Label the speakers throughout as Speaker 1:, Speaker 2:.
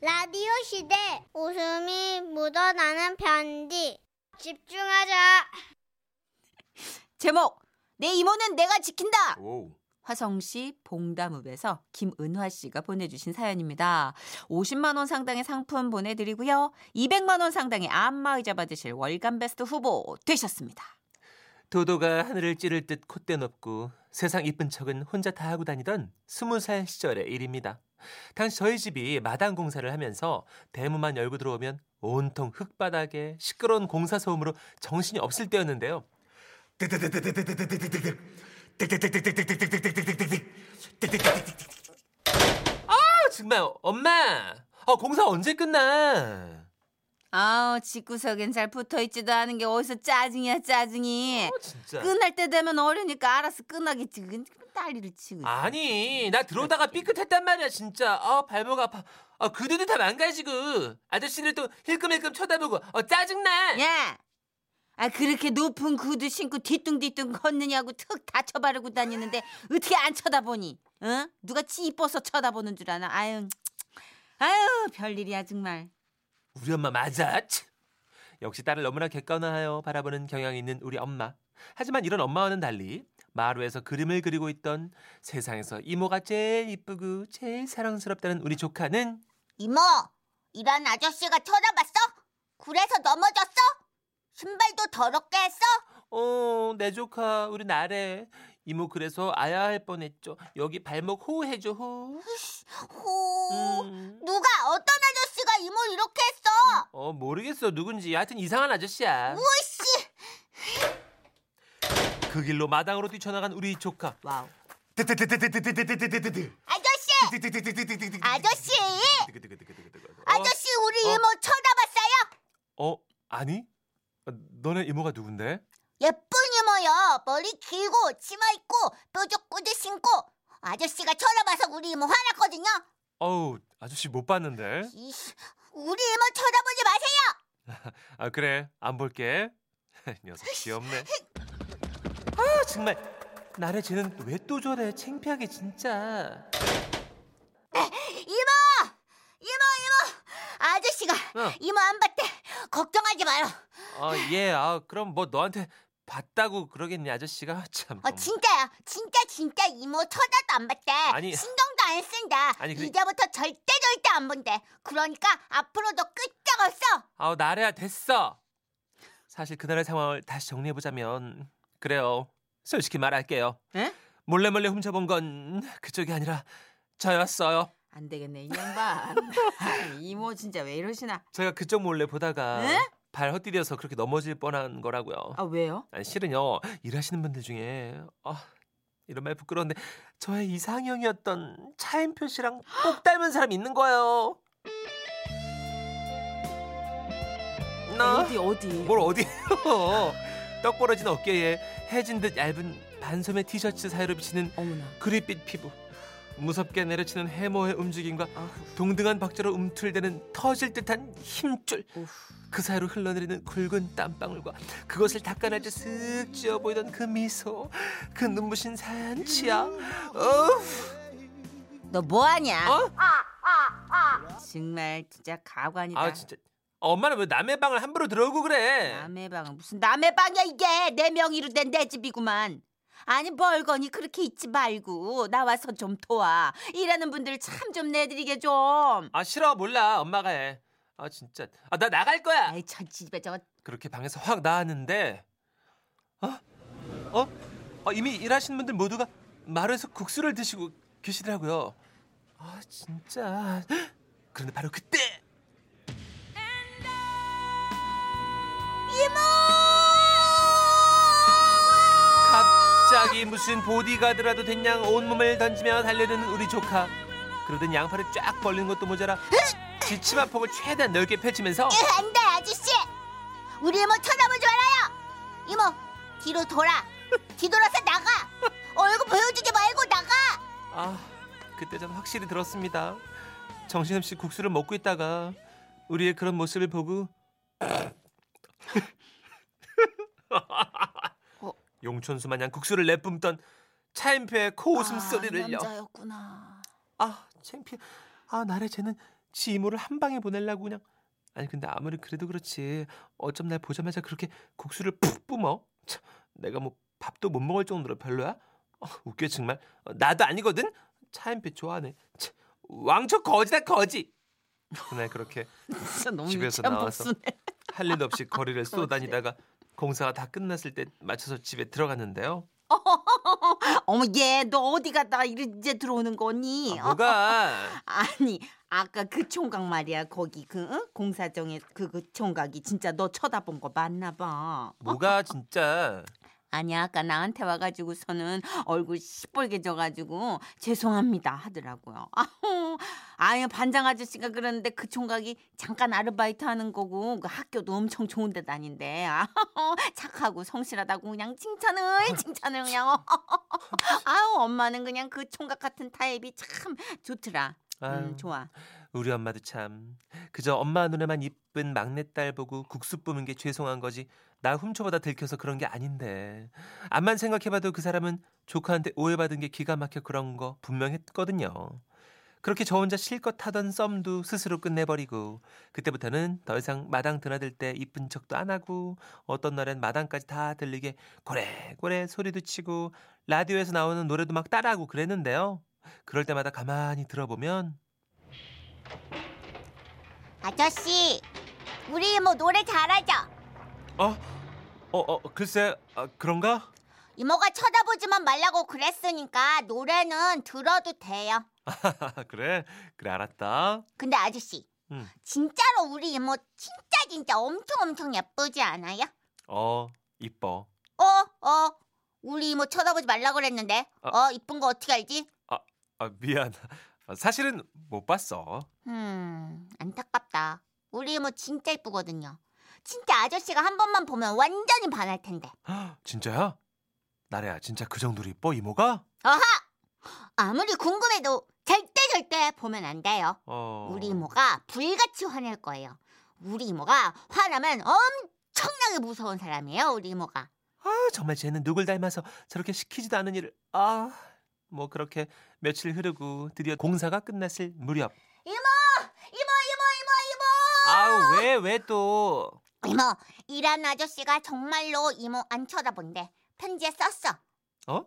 Speaker 1: 라디오 시대 웃음이 묻어나는 편지 집중하자
Speaker 2: 제목 내 이모는 내가 지킨다.
Speaker 3: 오.
Speaker 2: 화성시 봉담읍에서 김은화 씨가 보내주신 사연입니다. 50만 원 상당의 상품 보내드리고요. 200만 원 상당의 안마의자 받으실 월간 베스트 후보 되셨습니다.
Speaker 3: 도도가 하늘을 찌를 듯 콧대 높고 세상 이쁜 척은 혼자 다 하고 다니던 스무 살 시절의 일입니다. 당시 저희 집이 마당 공사를 하면서 대문만 열고 들어오면 온통 흙바닥에 시끄러운 공사 소음으로 정신이 없을 때였는데요. 아 정말 엄마, 어 공사 언제 끝나?
Speaker 2: 아우 집구석엔 잘 붙어있지도 않은 게 어디서 짜증이야 짜증이.
Speaker 3: 어, 진짜.
Speaker 2: 끝날 때 되면 어려니까 알아서 끝나겠지. 그 난리를 치고 있어.
Speaker 3: 아니 나 들어오다가 삐끗했단 말이야 진짜 아 발목 아파 아 그들도 다 망가지고 아저씨를 또 힐끔힐끔 쳐다보고 어 짜증나
Speaker 2: 야! 아 그렇게 높은 구두 신고 뒤뚱뒤뚱 걷느냐고 턱 다쳐 바르고 다니는데 어떻게 안 쳐다보니? 어? 누가 치 이뻐서 쳐다보는 줄 아나? 아유, 아유 별일이야 정말.
Speaker 3: 우리 엄마 맞아 치. 역시 딸을 너무나 객관화하여 바라보는 경향이 있는 우리 엄마 하지만 이런 엄마와는 달리 마루에서 그림을 그리고 있던 세상에서 이모가 제일 이쁘고 제일 사랑스럽다는 우리 조카는
Speaker 1: 이모 이런 아저씨가 쳐다봤어? 그래서 넘어졌어? 신발도 더럽게 했어?
Speaker 3: 어, 내 조카 우리 나래 이모 그래서 아야 할 뻔했죠 여기 발목 호 해줘
Speaker 1: 호호
Speaker 3: 음.
Speaker 1: 누가 어떤 아저씨가 이모 이렇게 했어?
Speaker 3: 어 모르겠어 누군지 하여튼 이상한 아저씨야
Speaker 1: 우씨
Speaker 3: 그 길로 마당으로 뛰쳐나간 우리 조카.
Speaker 2: 와우.
Speaker 1: 아저씨! 아저씨!
Speaker 3: 어?
Speaker 1: 아저씨 우리
Speaker 3: 어?
Speaker 1: 이모 쳐다봤어요?
Speaker 3: 어? 아니? 어, 너네 이모가 누군데?
Speaker 1: 예쁜 이모요. 머리 길고 치마 입고 뾰족 구두 신고 아저씨가 쳐다봐서 우리 이모 화났거든요.
Speaker 3: 어우 아저씨 못 봤는데.
Speaker 1: 이씨, 우리 이모 쳐다보지 마세요!
Speaker 3: 아 그래. 안 볼게. 녀석 귀엽네 아 정말. 나래 쟤는 왜 또 저래? 창피하게 진짜.
Speaker 1: 이모! 이모 이모! 아저씨가
Speaker 3: 어.
Speaker 1: 이모 안 봤대 걱정하지 마요.
Speaker 3: 아예아 그럼 뭐 너한테 봤다고 그러겠니 아저씨가? 참.
Speaker 1: 어 진짜야 진짜 진짜 이모 쳐다도 안 봤대
Speaker 3: 아니.
Speaker 1: 신경도 안 쓴다.
Speaker 3: 아니, 그래-
Speaker 1: 이제부터 절대 절대 안 본대. 그러니까 앞으로도 끄떡없어.
Speaker 3: 아우 나래야 됐어. 사실 그날의 상황을 다시 정리해 보자면 그래요. 솔직히 말할게요.
Speaker 2: 에?
Speaker 3: 몰래 몰래 훔쳐본 건 그쪽이 아니라 저였어요.
Speaker 2: 안 되겠네 이 양반. 아, 이모 진짜 왜 이러시나?
Speaker 3: 제가 그쪽 몰래 보다가
Speaker 2: 에?
Speaker 3: 발 헛디뎌서 그렇게 넘어질 뻔한 거라고요.
Speaker 2: 아 왜요?
Speaker 3: 아니, 실은요 일하시는 분들 중에 아, 이런 말 부끄러운데 저의 이상형이었던 차인표 씨랑 꼭 닮은 사람이 있는 거예요. 나
Speaker 2: 어디 어디?
Speaker 3: 뭘 어디에요? 떡 벌어진 어깨에 해진 듯 얇은 반소매 티셔츠 사이로 비치는
Speaker 2: 어머나.
Speaker 3: 그릿빛 피부 무섭게 내려치는 해모의 움직임과
Speaker 2: 아후.
Speaker 3: 동등한 박자로 움틀대는 터질 듯한 힘줄
Speaker 2: 우후.
Speaker 3: 그 사이로 흘러내리는 굵은 땀방울과 그것을 닦아낼 때 쓱 쥐어 보이던 그 미소 그 눈부신 산치야 어우
Speaker 2: 너 뭐하냐?
Speaker 3: 어?
Speaker 2: 정말 진짜 가관이다.
Speaker 3: 아 진짜 엄마는 왜 남의 방을 함부로 들어오고 그래
Speaker 2: 남의 방은 무슨 남의 방이야 이게 내 명의로 된 내 집이구만. 아니 멀거니 그렇게 있지 말고 나와서 좀 도와. 일하는 분들 참 좀 내드리게 좀.
Speaker 3: 아 싫어 몰라 엄마가 해 아 진짜 아 나 나갈 거야
Speaker 2: 아이 저 집에 저거
Speaker 3: 그렇게 방에서 확 나왔는데 어? 어? 어, 이미 일하시는 분들 모두가 마루에서 국수를 드시고 계시더라고요. 아 진짜. 그런데 바로 그때 갑자기 무슨 보디가드라도 된 양 온몸을 던지며 달려드는 우리 조카. 그러던 양팔을 쫙 벌리는 것도 모자라 지치마 폭을 최대한 넓게 펼치면서
Speaker 1: 안돼 아저씨. 우리 이모 쳐다보지 말아요. 이모 뒤로 돌아. 뒤돌아서 나가. 얼굴 보여주지 말고 나가.
Speaker 3: 아, 그때 전 확실히 들었습니다. 정신없이 국수를 먹고 있다가 우리의 그런 모습을 보고
Speaker 2: 어.
Speaker 3: 용천수 마냥 국수를 내뿜던 차인표의 코웃음 소리를요.
Speaker 2: 남자였구나.
Speaker 3: 아, 창피해. 아, 나래 쟤는 지 이모를 한 방에 보내려고 그냥. 아니 근데 아무리 그래도 그렇지 어쩜 날 보자마자 그렇게 국수를 푹 뿜어? 참, 내가 뭐 밥도 못 먹을 정도로 별로야? 어, 웃겨 정말. 어, 나도 아니거든. 차인표 좋아하네. 참, 왕초 거지다 거지. 그날 그렇게 집에서 나와서. 할 일 없이 거리를 쏘다니다가 공사가 다 끝났을 때 맞춰서 집에 들어갔는데요.
Speaker 2: 어머 얘 너 어디 갔다가 이제 들어오는 거니?
Speaker 3: 아, 뭐가?
Speaker 2: 아니 아까 그 총각 말이야 거기 그 응? 공사정에 그, 그 총각이 진짜 너 쳐다본 거 맞나 봐.
Speaker 3: 뭐가 진짜?
Speaker 2: 아니 아까 나한테 와가지고서는 얼굴 시뻘게 져가지고 죄송합니다 하더라고요. 아우 아유 반장 아저씨가 그러는데 그 총각이 잠깐 아르바이트 하는 거고 그 학교도 엄청 좋은 데 다닌데. 아우 착하고 성실하다고 그냥 칭찬을 칭찬을 그냥. 아우 엄마는 그냥 그 총각 같은 타입이 참 좋더라. 음
Speaker 3: 아유,
Speaker 2: 좋아.
Speaker 3: 우리 엄마도 참. 그저 엄마 눈에만 이쁜 막내딸 보고 국수 뿜은 게 죄송한 거지 나 훔쳐보다 들켜서 그런 게 아닌데. 암만 생각해봐도 그 사람은 조카한테 오해받은 게 기가 막혀 그런 거 분명했거든요 그렇게 저 혼자 실컷 하던 썸도 스스로 끝내버리고 그때부터는 더 이상 마당 드나들 때 이쁜 척도 안 하고 어떤 날엔 마당까지 다 들리게 고래고래 소리도 치고 라디오에서 나오는 노래도 막 따라하고 그랬는데요 그럴 때마다 가만히 들어보면
Speaker 1: 아저씨, 우리 이모 노래 잘하죠?
Speaker 3: 어? 어, 어 글쎄, 아, 그런가?
Speaker 1: 이모가 쳐다보지만 말라고 그랬으니까 노래는 들어도 돼요.
Speaker 3: 그래, 그래, 알았다.
Speaker 1: 근데 아저씨,
Speaker 3: 응.
Speaker 1: 진짜로 우리 이모 진짜 진짜 엄청 엄청 예쁘지 않아요?
Speaker 3: 어, 이뻐.
Speaker 1: 어, 어, 우리 이모 쳐다보지 말라고 그랬는데,
Speaker 3: 아.
Speaker 1: 어, 이쁜 거 어떻게 알지?
Speaker 3: 아, 미안. 아, 사실은 못 봤어.
Speaker 1: 음, 안타깝다. 우리 이모 진짜 이쁘거든요. 진짜 아저씨가 한 번만 보면 완전히 반할 텐데.
Speaker 3: 진짜야? 나래야, 진짜 그 정도로 이뻐, 이모가?
Speaker 1: 어하! 아무리 궁금해도 절대 절대 보면 안 돼요.
Speaker 3: 어.
Speaker 1: 우리 이모가 불같이 화낼 거예요. 우리 이모가 화나면 엄청나게 무서운 사람이에요. 우리 이모가.
Speaker 3: 아, 정말 쟤는 누굴 닮아서 저렇게 시키지도 않은 일을. 아, 뭐 그렇게 며칠 흐르고 드디어 공사가 끝났을 무렵.
Speaker 1: 이모, 이모, 이모,
Speaker 3: 아우, 왜, 왜 또?
Speaker 1: 이모, 이모. 이모, 일하는 아저씨가 정말로 이모 안 쳐다본대. 편지에 썼어.
Speaker 3: 어?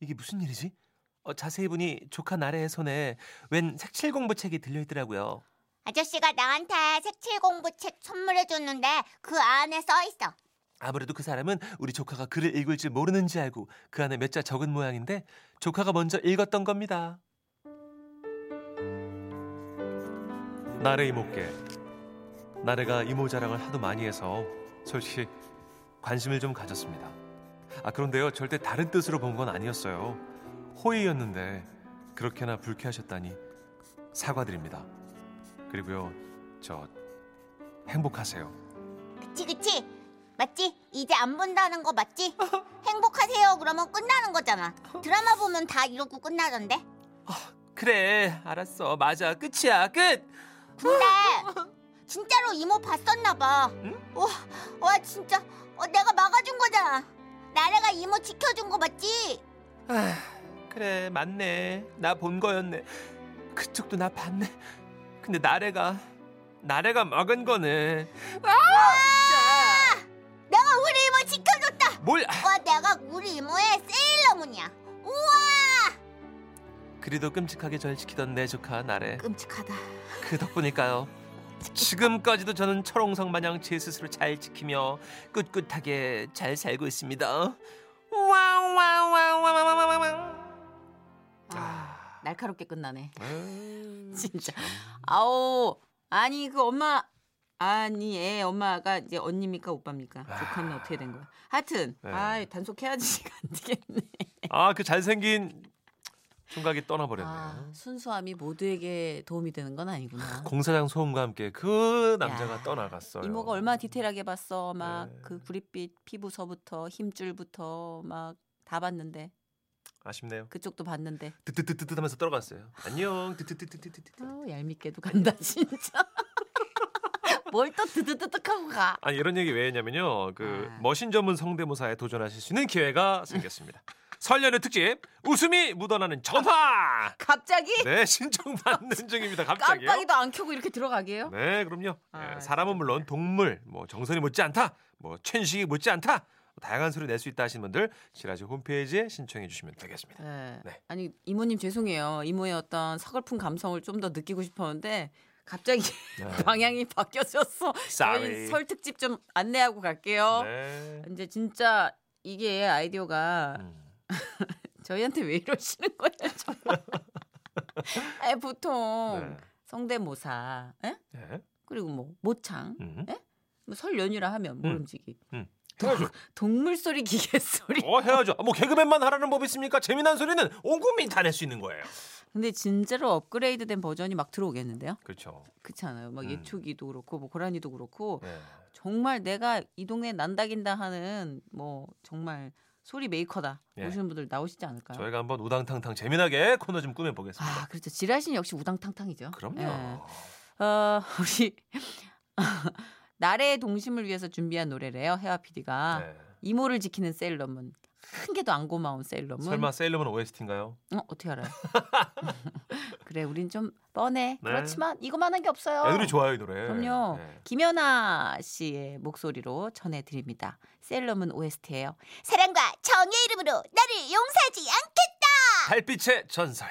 Speaker 3: 이게 무슨 일이지? 어, 자세히 보니 조카 나래의 손에 웬 색칠 공부책이 들려있더라고요.
Speaker 1: 아저씨가 나한테 색칠 공부책 선물해 줬는데 그 안에 써 있어.
Speaker 3: 아무래도 그 사람은 우리 조카가 글을 읽을 줄 모르는지 알고 그 안에 몇 자 적은 모양인데 조카가 먼저 읽었던 겁니다. 나래 이모께 나래가 이모 자랑을 하도 많이 해서 솔직히 관심을 좀 가졌습니다. 아 그런데요 절대 다른 뜻으로 본 건 아니었어요. 호의였는데 그렇게나 불쾌하셨다니 사과드립니다. 그리고요 저 행복하세요.
Speaker 1: 그치 그치 맞지? 이제 안 본다는 거 맞지? 행복하세요 그러면 끝나는 거잖아. 드라마 보면 다 이러고 끝나던데.
Speaker 3: 그래 알았어 맞아 끝이야 끝.
Speaker 1: 근데 진짜로 이모 봤었나 봐.
Speaker 3: 응?
Speaker 1: 와, 와 진짜 어, 내가 막아준 거잖아. 나래가 이모 지켜준 거 맞지?
Speaker 3: 아, 그래 맞네. 나 본 거였네. 그쪽도 나 봤네. 근데 나래가 나래가 먹은 거네. 아
Speaker 1: 내가 우리 이모 지켜줬다.
Speaker 3: 진짜 뭘? 아,
Speaker 1: 와 내가 우리 이모의 세일러문이야. 우와.
Speaker 3: 그리도 끔찍하게 절 지키던 내 조카 나래.
Speaker 2: 끔찍하다.
Speaker 3: 그 덕분일까요? 지금까지도 저는 철옹성 마냥 제 스스로 잘 지키며 꿋꿋하게 잘 살고 있습니다. 와와와와와와와
Speaker 2: 아, 날카롭게 끝나네.
Speaker 3: 음,
Speaker 2: 진짜.
Speaker 3: 참.
Speaker 2: 아우 아니 그 엄마 아니 애 엄마가 이제 언니입니까 오빠입니까 조카는 어떻게 된 거야 하여튼
Speaker 3: 네.
Speaker 2: 아 단속해야지 안 되겠네
Speaker 3: 아, 그 잘생긴 총각이 떠나버렸네요.
Speaker 2: 아 순수함이 모두에게 도움이 되는 건 아니구나
Speaker 3: 공사장 소음과 함께 그 남자가
Speaker 2: 야,
Speaker 3: 떠나갔어요.
Speaker 2: 이모가 얼마나 디테일하게 봤어 막
Speaker 3: 네.
Speaker 2: 그 구릿빛 피부서부터 힘줄부터 막 다 봤는데
Speaker 3: 아쉽네요.
Speaker 2: 그쪽도 봤는데
Speaker 3: 뜨뜨뜨뜨 하면서 떨어갔어요. 안녕. 뜨뜨뜨뜨뜨뜨.
Speaker 2: 아우 얄밉게도 간다 진짜 뭘또 드드드득하고 가
Speaker 3: 아니 이런 얘기 왜 했냐면요. 그
Speaker 2: 아.
Speaker 3: 머신 전문 성대모사에 도전하실 수 있는 기회가 생겼습니다. 설년의 특집 웃음이 묻어나는 전화.
Speaker 2: 갑자기
Speaker 3: 네 신청 받는 중입니다. 갑자기요.
Speaker 2: 깜빡이도 안 켜고 이렇게 들어가게요?
Speaker 3: 네 그럼요.
Speaker 2: 아,
Speaker 3: 예, 사람은 물론 동물, 뭐 정선이 못지 않다, 뭐 천식이 못지 않다. 다양한 소리 낼 수 있다 하시는 분들 시라지 홈페이지에 신청해 주시면 되겠습니다.
Speaker 2: 네.
Speaker 3: 네.
Speaker 2: 아니 이모님 죄송해요. 이모의 어떤 서글픈 감성을 좀 더 느끼고 싶었는데 갑자기
Speaker 3: 네.
Speaker 2: 방향이 바뀌어졌어. 저희 설 특집 좀 안내하고 갈게요.
Speaker 3: 네.
Speaker 2: 이제 진짜 이게 아이디어가
Speaker 3: 음.
Speaker 2: 저희한테 왜 이러시는 거예요? 정말. 아니, 보통
Speaker 3: 네.
Speaker 2: 성대모사, 에?
Speaker 3: 네.
Speaker 2: 그리고 뭐 모창,
Speaker 3: 음.
Speaker 2: 뭐설 연휴라 하면 모름지기,
Speaker 3: 음. 해야죠.
Speaker 2: 동물 소리, 기계 소리.
Speaker 3: 어 해야죠. 아, 뭐 개그맨만 하라는 법 있습니까? 재미난 소리는 온 국민이 다 낼 수 있는 거예요.
Speaker 2: 근데 진짜로 업그레이드된 버전이 막 들어오겠는데요?
Speaker 3: 그렇죠.
Speaker 2: 그렇지 않아요? 막
Speaker 3: 음.
Speaker 2: 예초기도 그렇고 뭐 고라니도 그렇고
Speaker 3: 네.
Speaker 2: 정말 내가 이 동네 난다긴다 하는 뭐 정말 소리 메이커다
Speaker 3: 예.
Speaker 2: 보시는 분들 나오시지 않을까요?
Speaker 3: 저희가 한번 우당탕탕 재미나게 코너 좀 꾸며 보겠습니다.
Speaker 2: 아 그렇죠. 지라신 역시 우당탕탕이죠.
Speaker 3: 그럼요.
Speaker 2: 예. 어, 우리 나래의 동심을 위해서 준비한 노래래요. 해와 PD가
Speaker 3: 네.
Speaker 2: 이모를 지키는 세일러문 한 개도 안 고마운 세일러문.
Speaker 3: 설마 세일러문 OST인가요?
Speaker 2: 어, 어떻게 알아요? 그래, 우린 좀 뻔해.
Speaker 3: 네.
Speaker 2: 그렇지만 이거만한 게 없어요.
Speaker 3: 애들이 좋아요 이 노래.
Speaker 2: 그럼요.
Speaker 3: 네.
Speaker 2: 김연아 씨의 목소리로 전해드립니다. 세일러문 OST예요.
Speaker 1: 사랑과 정의 이름으로 나를 용서하지 않겠다.
Speaker 3: 달빛의 전설.